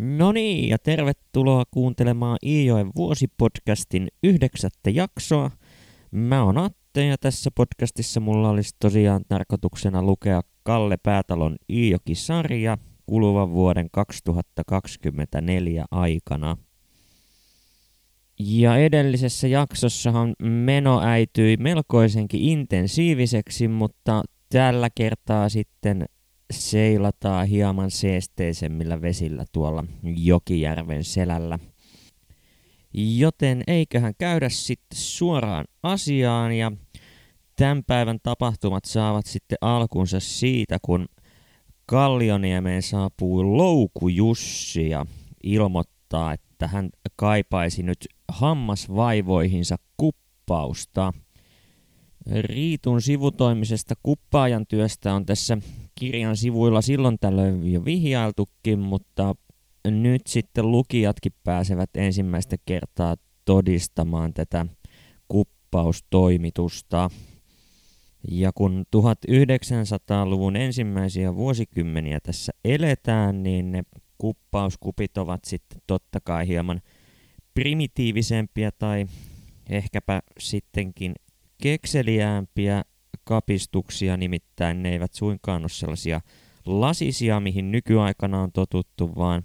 No niin, ja tervetuloa kuuntelemaan Iijoen vuosipodcastin yhdeksättä jaksoa. Mä oon Atte ja tässä podcastissa mulla olisi tosiaan tarkoituksena lukea Kalle Päätalon Iijoki-sarja kuluvan vuoden 2024 aikana. Ja edellisessä jaksossahan meno äityi melkoisenkin intensiiviseksi, mutta tällä kertaa sitten seilataan hieman seesteisemmillä vesillä tuolla Jokijärven selällä. Joten eiköhän käydä sitten suoraan asiaan ja tämän päivän tapahtumat saavat sitten alkunsa siitä, kun Kallioniemeen saapuu Louku Jussi ja ilmoittaa, että hän kaipaisi nyt hammasvaivoihinsa kuppausta. Riitun sivutoimisesta kuppaajan työstä on tässä kirjan sivuilla silloin tällöin jo vihjailtukin, mutta nyt sitten lukijatkin pääsevät ensimmäistä kertaa todistamaan tätä kuppaustoimitusta. Ja kun 1900-luvun ensimmäisiä vuosikymmeniä tässä eletään, niin ne kuppauskupit ovat sitten totta kai hieman primitiivisempiä tai ehkäpä sittenkin kekseliäämpiä kapistuksia, nimittäin ne eivät suinkaan ole sellaisia lasisia, mihin nykyaikana on totuttu, vaan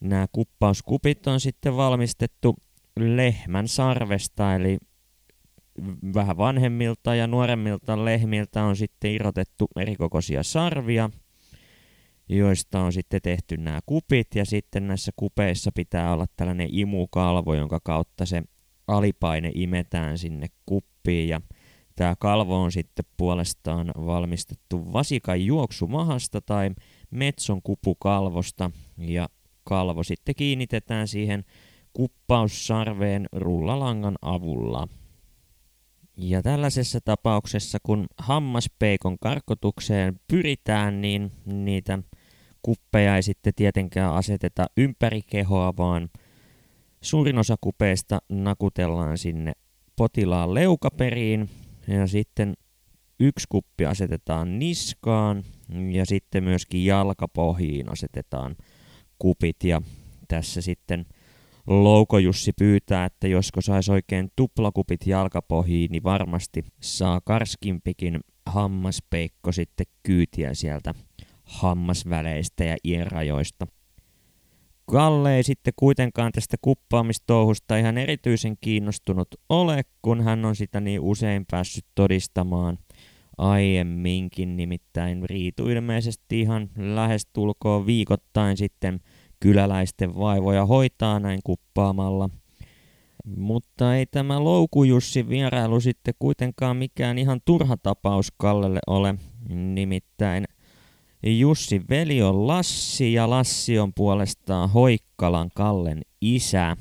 nämä kuppauskupit on sitten valmistettu lehmän sarvesta, eli vähän vanhemmilta ja nuoremmilta lehmiltä on sitten irrotettu erikokoisia sarvia, joista on sitten tehty nämä kupit, ja sitten näissä kupeissa pitää olla tällainen imukalvo, jonka kautta se alipaine imetään sinne kuppiin, ja Tämä kalvo on sitten puolestaan valmistettu vasikan juoksumahasta tai metson kupukalvosta ja kalvo sitten kiinnitetään siihen kuppaussarveen rullalangan avulla. Ja tällaisessa tapauksessa, kun hammaspeikon karkotukseen pyritään, niin niitä kuppeja ei sitten tietenkään aseteta ympäri kehoa, vaan suurin osa kupeista nakutellaan sinne potilaan leukaperiin ja sitten yksi kuppi asetetaan niskaan ja sitten myöskin jalkapohjiin asetetaan kupit ja tässä sitten Loukojussi pyytää, että josko saisi oikein tuplakupit jalkapohjiin, niin varmasti saa karskimpikin hammaspeikko sitten kyytiä sieltä hammasväleistä ja ierajoista. Kalle ei sitten kuitenkaan tästä kuppaamistouhusta ihan erityisen kiinnostunut ole, kun hän on sitä niin usein päässyt todistamaan aiemminkin, nimittäin Riitu ilmeisesti ihan lähestulkoon viikoittain sitten kyläläisten vaivoja hoitaa näin kuppaamalla. Mutta ei tämä Loukujussin vierailu sitten kuitenkaan mikään ihan turha tapaus Kallelle ole, nimittäin – Jussi veli on Lassi ja Lassi on puolestaan Hoikkalan Kallen isä.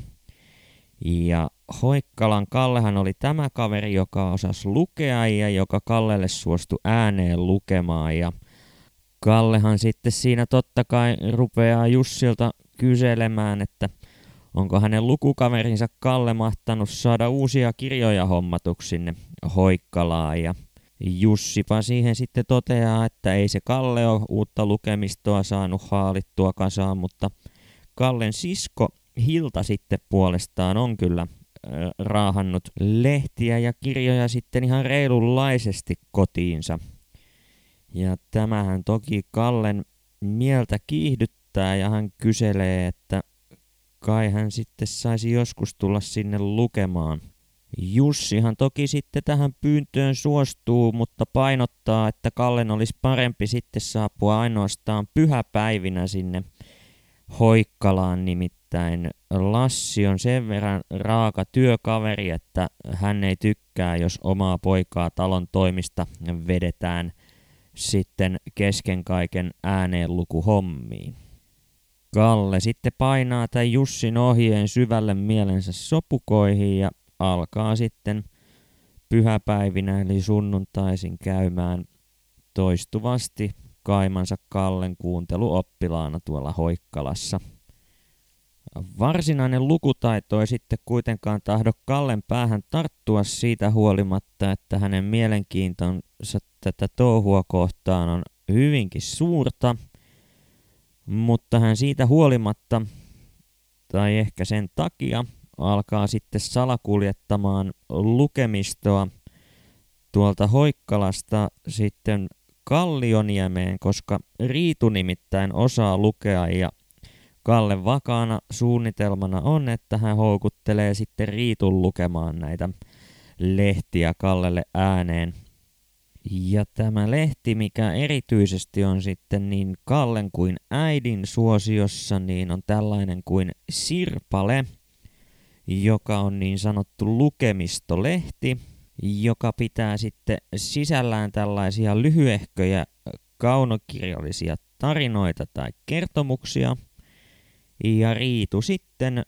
Ja Hoikkalan Kallehan oli tämä kaveri, joka osasi lukea ja joka Kallelle suostui ääneen lukemaan. Ja Kallehan sitten siinä totta kai rupeaa Jussilta kyselemään, että onko hänen lukukaverinsa Kalle mahtanut saada uusia kirjoja hommatuksi sinne Hoikkalaan. Ja Jussipa siihen sitten toteaa, että ei se Kalle ole uutta lukemistoa saanut haalittua kasaan, mutta Kallen sisko Hilta sitten puolestaan on kyllä raahannut lehtiä ja kirjoja sitten ihan reilunlaisesti kotiinsa. Ja tämähän toki Kallen mieltä kiihdyttää ja hän kyselee, että kai hän sitten saisi joskus tulla sinne lukemaan – Jussihan toki sitten tähän pyyntöön suostuu, mutta painottaa, että Kallen olisi parempi sitten saapua ainoastaan pyhäpäivinä sinne Hoikkalaan nimittäin. Lassi on sen verran raaka työkaveri, että hän ei tykkää, jos omaa poikaa talon toimista vedetään sitten kesken kaiken ääneenlukuhommiin. Kalle sitten painaa tämän Jussin ohjeen syvälle mielensä sopukoihin ja alkaa sitten pyhäpäivinä eli sunnuntaisin käymään toistuvasti kaimansa Kallen kuunteluoppilaana tuolla Hoikkalassa. Varsinainen lukutaito ei sitten kuitenkaan tahdo Kallen päähän tarttua siitä huolimatta, että hänen mielenkiintonsa tätä touhua kohtaan on hyvinkin suurta. Mutta hän siitä huolimatta, tai ehkä sen takia, alkaa sitten salakuljettamaan lukemistoa tuolta Hoikkalasta sitten Kallioniemeen, koska Riitu nimittäin osaa lukea ja Kalle vakaana suunnitelmana on, että hän houkuttelee sitten Riitun lukemaan näitä lehtiä Kallelle ääneen. Ja tämä lehti, mikä erityisesti on sitten niin Kallen kuin äidin suosiossa, niin on tällainen kuin Sirpale, joka on niin sanottu lukemistolehti, joka pitää sitten sisällään tällaisia lyhyehköjä kaunokirjallisia tarinoita tai kertomuksia. Ja Riitu sitten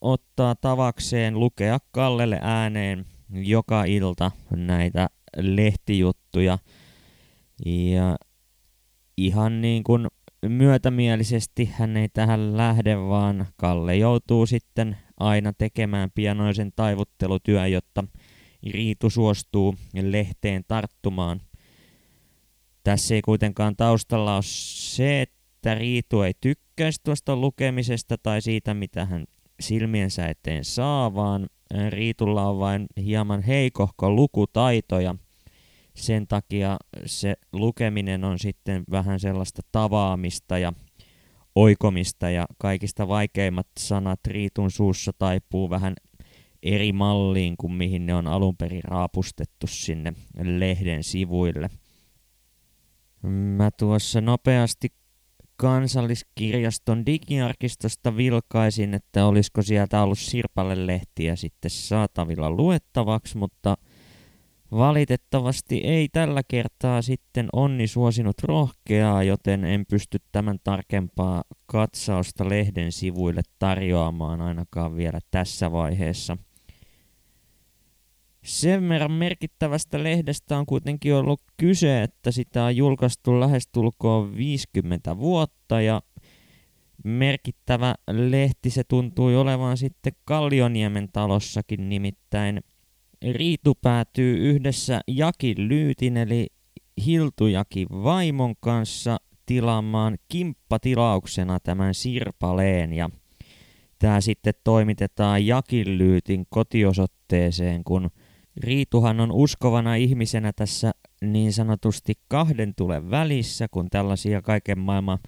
ottaa tavakseen lukea Kallelle ääneen joka ilta näitä lehtijuttuja. Ja ihan niin kuin myötämielisesti hän ei tähän lähde, vaan Kalle joutuu sitten aina tekemään pianoisen taivuttelutyö, jotta Riitu suostuu lehteen tarttumaan. Tässä ei kuitenkaan taustalla ole se, että Riitu ei tykkäisi tuosta lukemisesta tai siitä, mitä hän silmiensä eteen saa, vaan Riitulla on vain hieman heikohko lukutaito ja sen takia se lukeminen on sitten vähän sellaista tavaamista ja oikomista ja kaikista vaikeimmat sanat Riitun suussa taipuu vähän eri malliin kuin mihin ne on alun perin raapustettu sinne lehden sivuille. Mä tuossa nopeasti kansalliskirjaston digiarkistosta vilkaisin, että olisiko sieltä ollut sirpalelehtiä sitten saatavilla luettavaksi, mutta valitettavasti ei tällä kertaa sitten onni suosinut rohkeaa, joten en pysty tämän tarkempaa katsausta lehden sivuille tarjoamaan ainakaan vielä tässä vaiheessa – sen verran merkittävästä lehdestä on kuitenkin ollut kyse, että sitä on julkaistu lähestulkoon 50 vuotta ja merkittävä lehti se tuntui olevan sitten Kallioniemen talossakin, nimittäin Riitu päätyy yhdessä Jakin Lyytin eli Hiltujakin vaimon kanssa tilaamaan kimppatilauksena tämän sirpaleen. Ja tämä sitten toimitetaan Jakin Lyytin kotiosoitteeseen, kun Riituhan on uskovana ihmisenä tässä niin sanotusti kahden tulen välissä, kun tällaisia kaiken maailman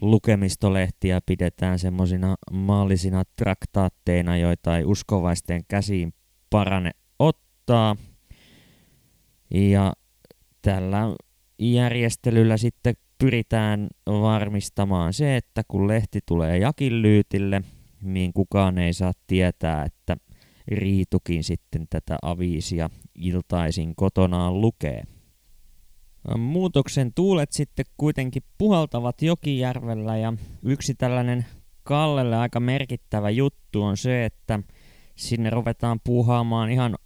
lukemistolehtiä pidetään semmoisina maallisina traktaatteina, joita ei uskovaisten käsiin parane ottaa. Ja tällä järjestelyllä sitten pyritään varmistamaan se, että kun lehti tulee jakilyytille, niin kukaan ei saa tietää, että Riitukin sitten tätä aviisia iltaisin kotonaan lukee. Muutoksen tuulet sitten kuitenkin puhaltavat Jokijärvellä ja yksi tällainen Kallelle aika merkittävä juttu on se, että sinne ruvetaan puuhaamaan ihan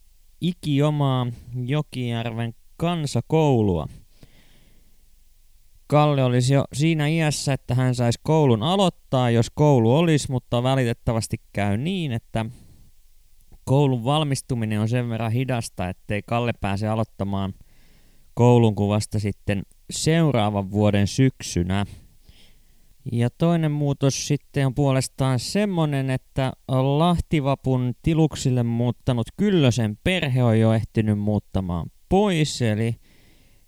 ikiomaa Jokijärven kansakoulua. Kalle olisi jo siinä iässä, että hän saisi koulun aloittaa, jos koulu olisi, mutta valitettavasti käy niin, että koulun valmistuminen on sen verran hidasta, ettei Kalle pääse aloittamaan koulun kuvasta sitten seuraavan vuoden syksynä. Ja toinen muutos sitten on puolestaan semmonen, että Lahtivapun tiluksille muuttanut Kyllösen perhe on jo ehtinyt muuttamaan pois, eli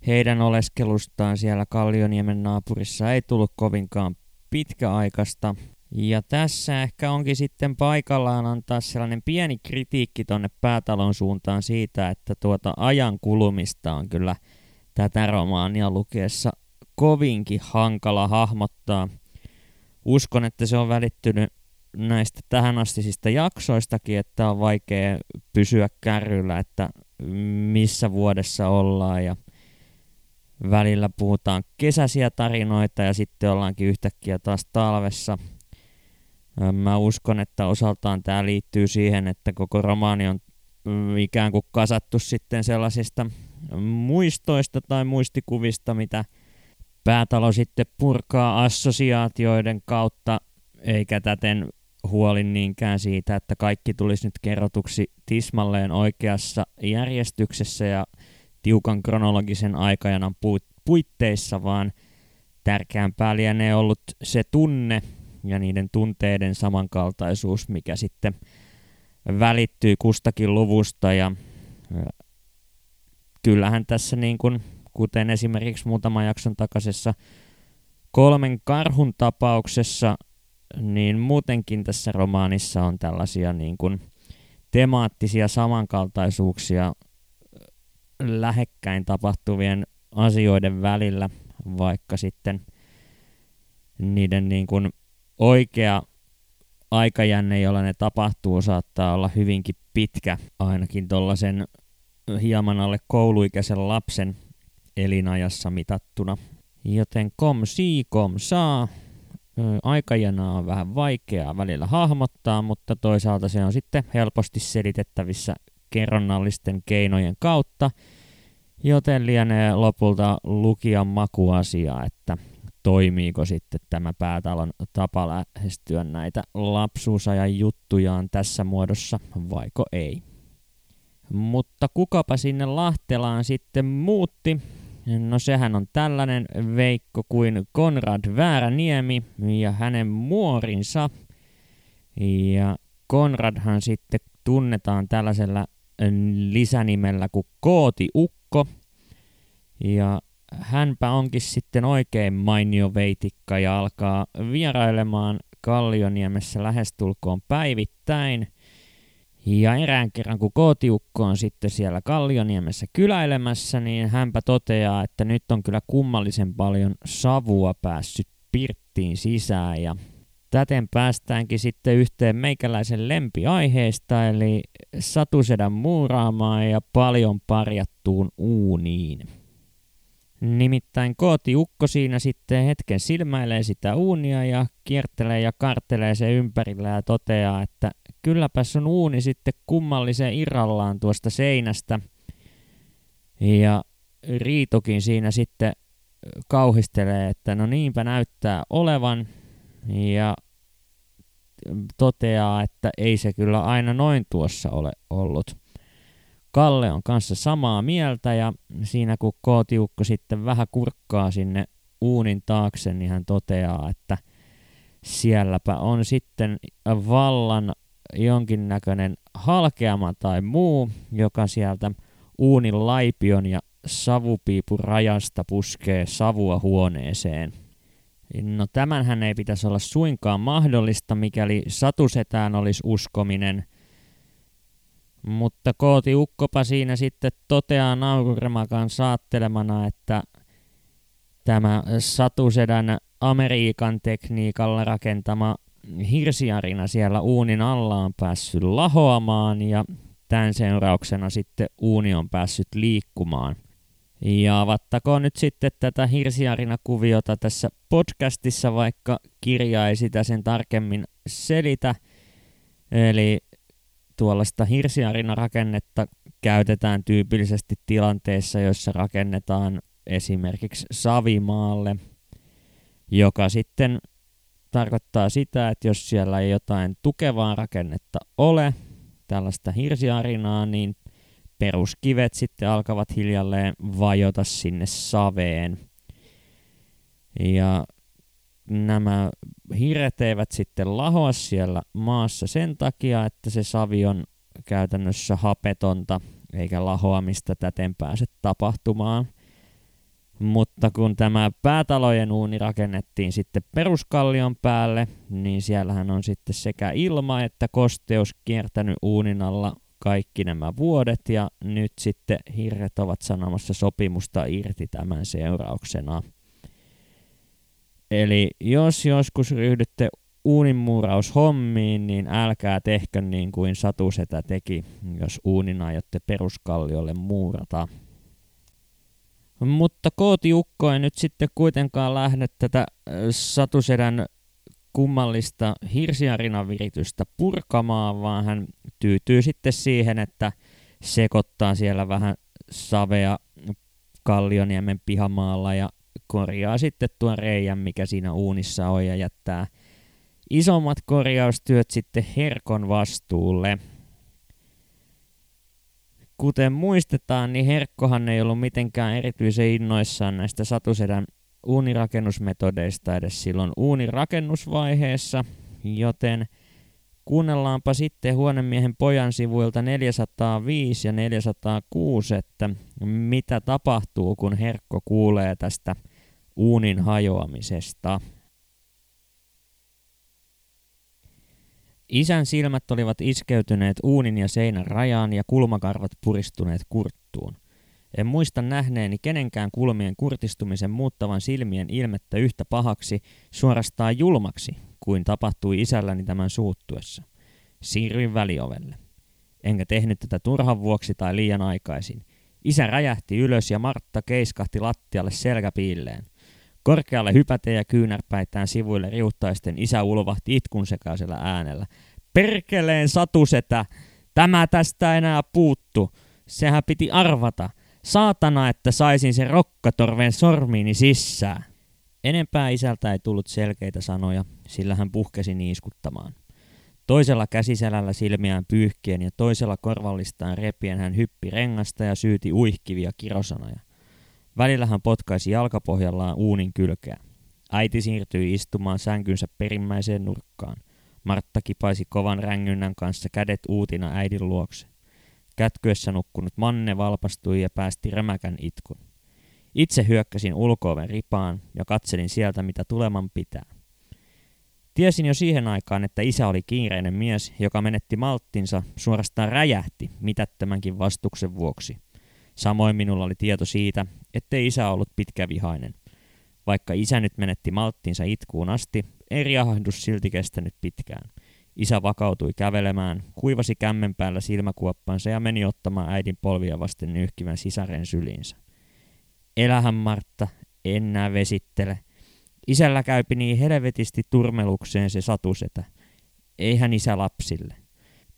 heidän oleskelustaan siellä Kallioniemen naapurissa ei tullut kovinkaan pitkäaikaista. Ja tässä ehkä onkin sitten paikallaan antaa sellainen pieni kritiikki tonne päätalon suuntaan siitä, että tuota ajan kulumista on kyllä tätä romaania lukiessa kovinkin hankala hahmottaa. Uskon, että se on välittynyt näistä tähänastisista jaksoistakin, että on vaikea pysyä kärryllä, että missä vuodessa ollaan ja välillä puhutaan kesäisiä tarinoita ja sitten ollaankin yhtäkkiä taas talvessa – Mä uskon, että osaltaan tämä liittyy siihen, että koko romaani on mm, ikään kuin kasattu sitten sellaisista muistoista tai muistikuvista, mitä päätalo sitten purkaa assosiaatioiden kautta, eikä täten huolin niinkään siitä, että kaikki tulisi nyt kerrotuksi tismalleen oikeassa järjestyksessä ja tiukan kronologisen aikajanan puitteissa, vaan tärkeämpää lienee ollut se tunne ja niiden tunteiden samankaltaisuus, mikä sitten välittyy kustakin luvusta ja kyllähän tässä niin kuin, kuten esimerkiksi muutaman jakson takaisessa kolmen karhun tapauksessa, niin muutenkin tässä romaanissa on tällaisia niin kuin temaattisia samankaltaisuuksia lähekkäin tapahtuvien asioiden välillä, vaikka sitten niiden niin kuin oikea aikajänne, jolla ne tapahtuu, saattaa olla hyvinkin pitkä, ainakin tuollaisen hieman alle kouluikäisen lapsen elinajassa mitattuna. Joten kom si kom saa. Aikajana on vähän vaikeaa välillä hahmottaa, mutta toisaalta se on sitten helposti selitettävissä kerronnallisten keinojen kautta, joten lienee lopulta lukijan makuasia, että toimiiko sitten tämä päätalon tapa lähestyä näitä lapsuusajan juttujaan tässä muodossa, vaiko ei. Mutta kukapa sinne Lahtelaan sitten muutti? No sehän on tällainen veikko kuin Konrad Vääräniemi ja hänen muorinsa. Ja Konradhan sitten tunnetaan tällaisella lisänimellä kuin Kooti Ukko. Ja hänpä onkin sitten oikein mainio veitikka ja alkaa vierailemaan Kallioniemessä lähestulkoon päivittäin. Ja erään kerran, kun kootiukko on sitten siellä Kallioniemessä kyläilemässä, niin hänpä toteaa, että nyt on kyllä kummallisen paljon savua päässyt pirttiin sisään. Ja täten päästäänkin sitten yhteen meikäläisen lempiaiheesta, eli satusedän muuraamaan ja paljon parjattuun uuniin. Nimittäin kooti ukko siinä sitten hetken silmäilee sitä uunia ja kiertelee ja kartelee se ympärillä ja toteaa, että kylläpäs on uuni sitten kummallisen irrallaan tuosta seinästä. Ja Riitokin siinä sitten kauhistelee, että no niinpä näyttää olevan. Ja toteaa, että ei se kyllä aina noin tuossa ole ollut. Kalle on kanssa samaa mieltä ja siinä kun kootiukko sitten vähän kurkkaa sinne uunin taakse, niin hän toteaa, että sielläpä on sitten vallan jonkinnäköinen halkeama tai muu, joka sieltä uunin laipion ja savupiipun rajasta puskee savua huoneeseen. No tämänhän ei pitäisi olla suinkaan mahdollista, mikäli satusetään olisi uskominen – mutta Kooti Ukkopa siinä sitten toteaa naururemakan saattelemana, että tämä Satusedän Amerikan tekniikalla rakentama hirsiarina siellä uunin alla on päässyt lahoamaan ja tämän seurauksena sitten uuni on päässyt liikkumaan. Ja avattakoon nyt sitten tätä hirsiarina-kuviota tässä podcastissa, vaikka kirja ei sitä sen tarkemmin selitä. Eli tuollaista hirsiarina-rakennetta käytetään tyypillisesti tilanteessa, joissa rakennetaan esimerkiksi savimaalle, joka sitten tarkoittaa sitä, että jos siellä ei jotain tukevaa rakennetta ole, tällaista hirsiarinaa, niin peruskivet sitten alkavat hiljalleen vajota sinne saveen. Ja nämä hiiret eivät sitten lahoa siellä maassa sen takia, että se savi on käytännössä hapetonta, eikä lahoamista täten pääse tapahtumaan. Mutta kun tämä päätalojen uuni rakennettiin sitten peruskallion päälle, niin siellähän on sitten sekä ilma että kosteus kiertänyt uunin alla kaikki nämä vuodet, ja nyt sitten hirret ovat sanomassa sopimusta irti tämän seurauksena. Eli jos joskus ryhdytte uuninmuuraushommiin, niin älkää tehkö niin kuin Satusetä teki, jos uunin aiotte peruskalliolle muurata. Mutta kootiukko ei nyt sitten kuitenkaan lähde tätä Satusedän kummallista hirsiarinaviritystä purkamaan, vaan hän tyytyy sitten siihen, että sekoittaa siellä vähän savea Kallioniemen pihamaalla ja korjaa sitten tuon reijän, mikä siinä uunissa on ja jättää isommat korjaustyöt sitten Herkon vastuulle. Kuten muistetaan, niin Herkkohan ei ollut mitenkään erityisen innoissaan näistä Satusedän uunirakennusmetodeista edes silloin uunirakennusvaiheessa, joten kuunnellaanpa sitten huonemiehen pojan sivuilta 405 ja 406, että mitä tapahtuu, kun Herkko kuulee tästä uunin hajoamisesta. Isän silmät olivat iskeytyneet uunin ja seinän rajaan ja kulmakarvat puristuneet kurttuun. En muista nähneeni kenenkään kulmien kurtistumisen muuttavan silmien ilmettä yhtä pahaksi, suorastaan julmaksi, kuin tapahtui isälläni tämän suuttuessa. Siirryin väliovelle. Enkä tehnyt tätä turhan vuoksi tai liian aikaisin. Isä räjähti ylös ja Martta keiskahti lattialle selkäpiilleen. Korkealle hypäten ja kyynärpäitään sivuille riuttaisten isä ulvahti itkun sekaisella äänellä. Perkeleen satusetä! Tämä tästä enää puuttu. Sehän piti arvata. Saatana, että saisin sen rokkatorven sormiini sisään. Enempää isältä ei tullut selkeitä sanoja, sillä hän puhkesi niiskuttamaan. Toisella käsiselällä silmiään pyyhkien ja toisella korvallistaan repien hän hyppi rengasta ja syyti uihkivia kirosanoja. Välillä hän potkaisi jalkapohjallaan uunin kylkeä. Äiti siirtyi istumaan sänkynsä perimmäiseen nurkkaan. Martta kipaisi kovan rängynnän kanssa kädet uutina äidin luokse. Kätkyessä nukkunut Manne valpastui ja päästi rämäkän itkun. Itse hyökkäsin ulkooven ripaan ja katselin sieltä, mitä tuleman pitää. Tiesin jo siihen aikaan, että isä oli kiireinen mies, joka menetti malttinsa, suorastaan räjähti mitättömänkin vastuksen vuoksi. Samoin minulla oli tieto siitä, ettei isä ollut pitkävihainen. Vaikka isä nyt menetti malttinsa itkuun asti, ei riahdus silti kestänyt pitkään. Isä vakautui kävelemään, kuivasi kämmen päällä silmäkuoppansa ja meni ottamaan äidin polvia vasten nyhkivän sisaren syliinsä. Elähän Martta, enää vesittele. Isällä käypi niin helvetisti turmelukseen se satusetä. Eihän isä lapsille.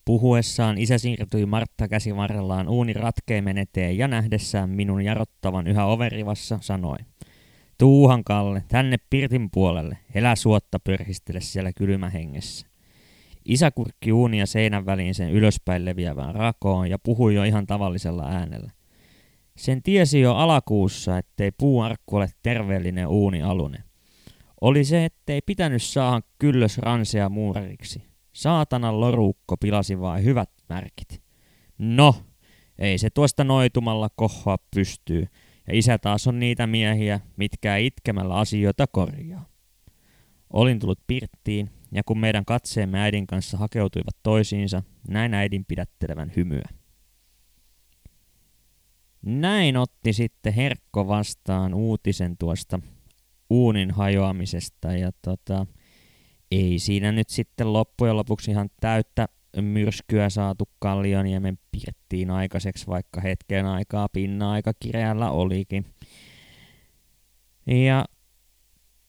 Puhuessaan isä siirtyi Martta käsivarrellaan uuni ratkeimen eteen ja nähdessään minun jarottavan yhä overivassa sanoi. Tuuhan Kalle, tänne Pirtin puolelle, elä suotta pörhistele siellä kylmähengessä. Isä kurkki uunia seinän väliin sen ylöspäin leviävään rakoon ja puhui jo ihan tavallisella äänellä. Sen tiesi jo alakuussa, ettei puuarkku ole terveellinen uuni alune. Oli se, ettei pitänyt saada kyllös ransea muurariksi. Saatanan loruukko pilasi vain hyvät märkit. No, ei se tuosta noitumalla kohoa pystyy, ja isä taas on niitä miehiä, mitkä itkemällä asioita korjaa. Olin tullut pirttiin, ja kun meidän katseemme äidin kanssa hakeutuivat toisiinsa, näin äidin pidättelevän hymyä. Näin otti sitten Herkko vastaan uutisen tuosta uunin hajoamisesta ja tota, ei siinä nyt sitten loppujen lopuksi ihan täyttä myrskyä saatu Kallioniemen pirttiin aikaiseksi, vaikka hetken aikaa pinna aika kireällä olikin. Ja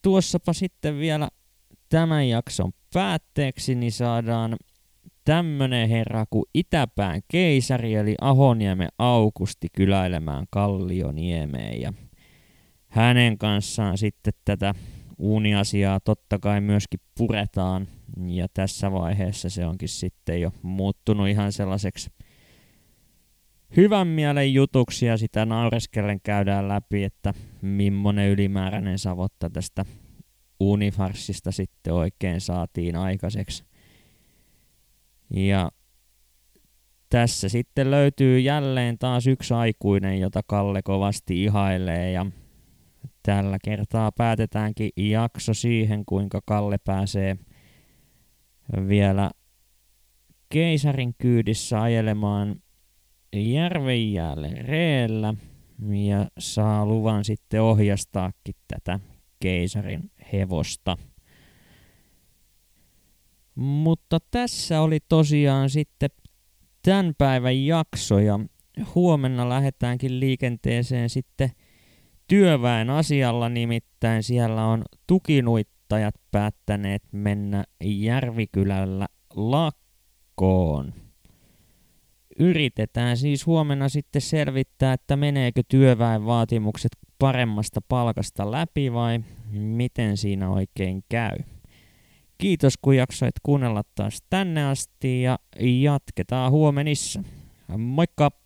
tuossapa sitten vielä tämän jakson päätteeksi niin saadaan tämmönen herra kuin Itäpään keisari eli Ahoniemen Aukusti kyläilemään Kallioniemeen ja hänen kanssaan sitten tätä uuniasiaa totta kai myöskin puretaan ja tässä vaiheessa se onkin sitten jo muuttunut ihan sellaiseksi hyvän mielen jutuksi ja sitä naureskellen käydään läpi, että millainen ylimääräinen savotta tästä unifarsista sitten oikein saatiin aikaiseksi. Ja tässä sitten löytyy jälleen taas yksi aikuinen, jota Kalle kovasti ihailee ja tällä kertaa päätetäänkin jakso siihen, kuinka Kalle pääsee vielä keisarin kyydissä ajelemaan järvenjäälle reellä ja saa luvan sitten ohjastaakin tätä keisarin hevosta. Mutta tässä oli tosiaan sitten tämän päivän jakso ja huomenna lähdetäänkin liikenteeseen sitten työväen asialla, nimittäin siellä on tukinuittajat päättäneet mennä Järvikylällä lakkoon. Yritetään siis huomenna sitten selvittää, että meneekö työväen vaatimukset paremmasta palkasta läpi vai miten siinä oikein käy. Kiitos kun jaksoit kuunnella taas tänne asti ja jatketaan huomenissa. Moikka!